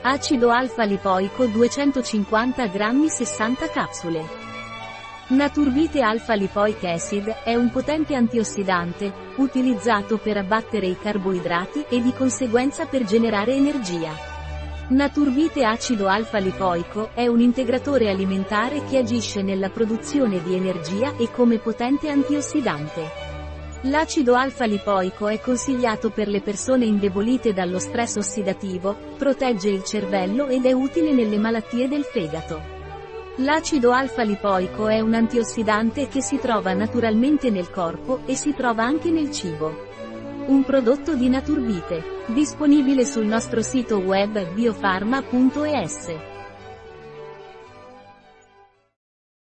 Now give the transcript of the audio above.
Acido alfa-lipoico 250 grammi 60 capsule. Naturbite alfa-lipoic acid è un potente antiossidante, utilizzato per abbattere i carboidrati e di conseguenza per generare energia. Naturbite acido alfa-lipoico è un integratore alimentare che agisce nella produzione di energia e come potente antiossidante. L'acido alfa-lipoico è consigliato per le persone indebolite dallo stress ossidativo, protegge il cervello ed è utile nelle malattie del fegato. L'acido alfa-lipoico è un antiossidante che si trova naturalmente nel corpo e si trova anche nel cibo. Un prodotto di Naturbite, disponibile sul nostro sito web biofarma.es.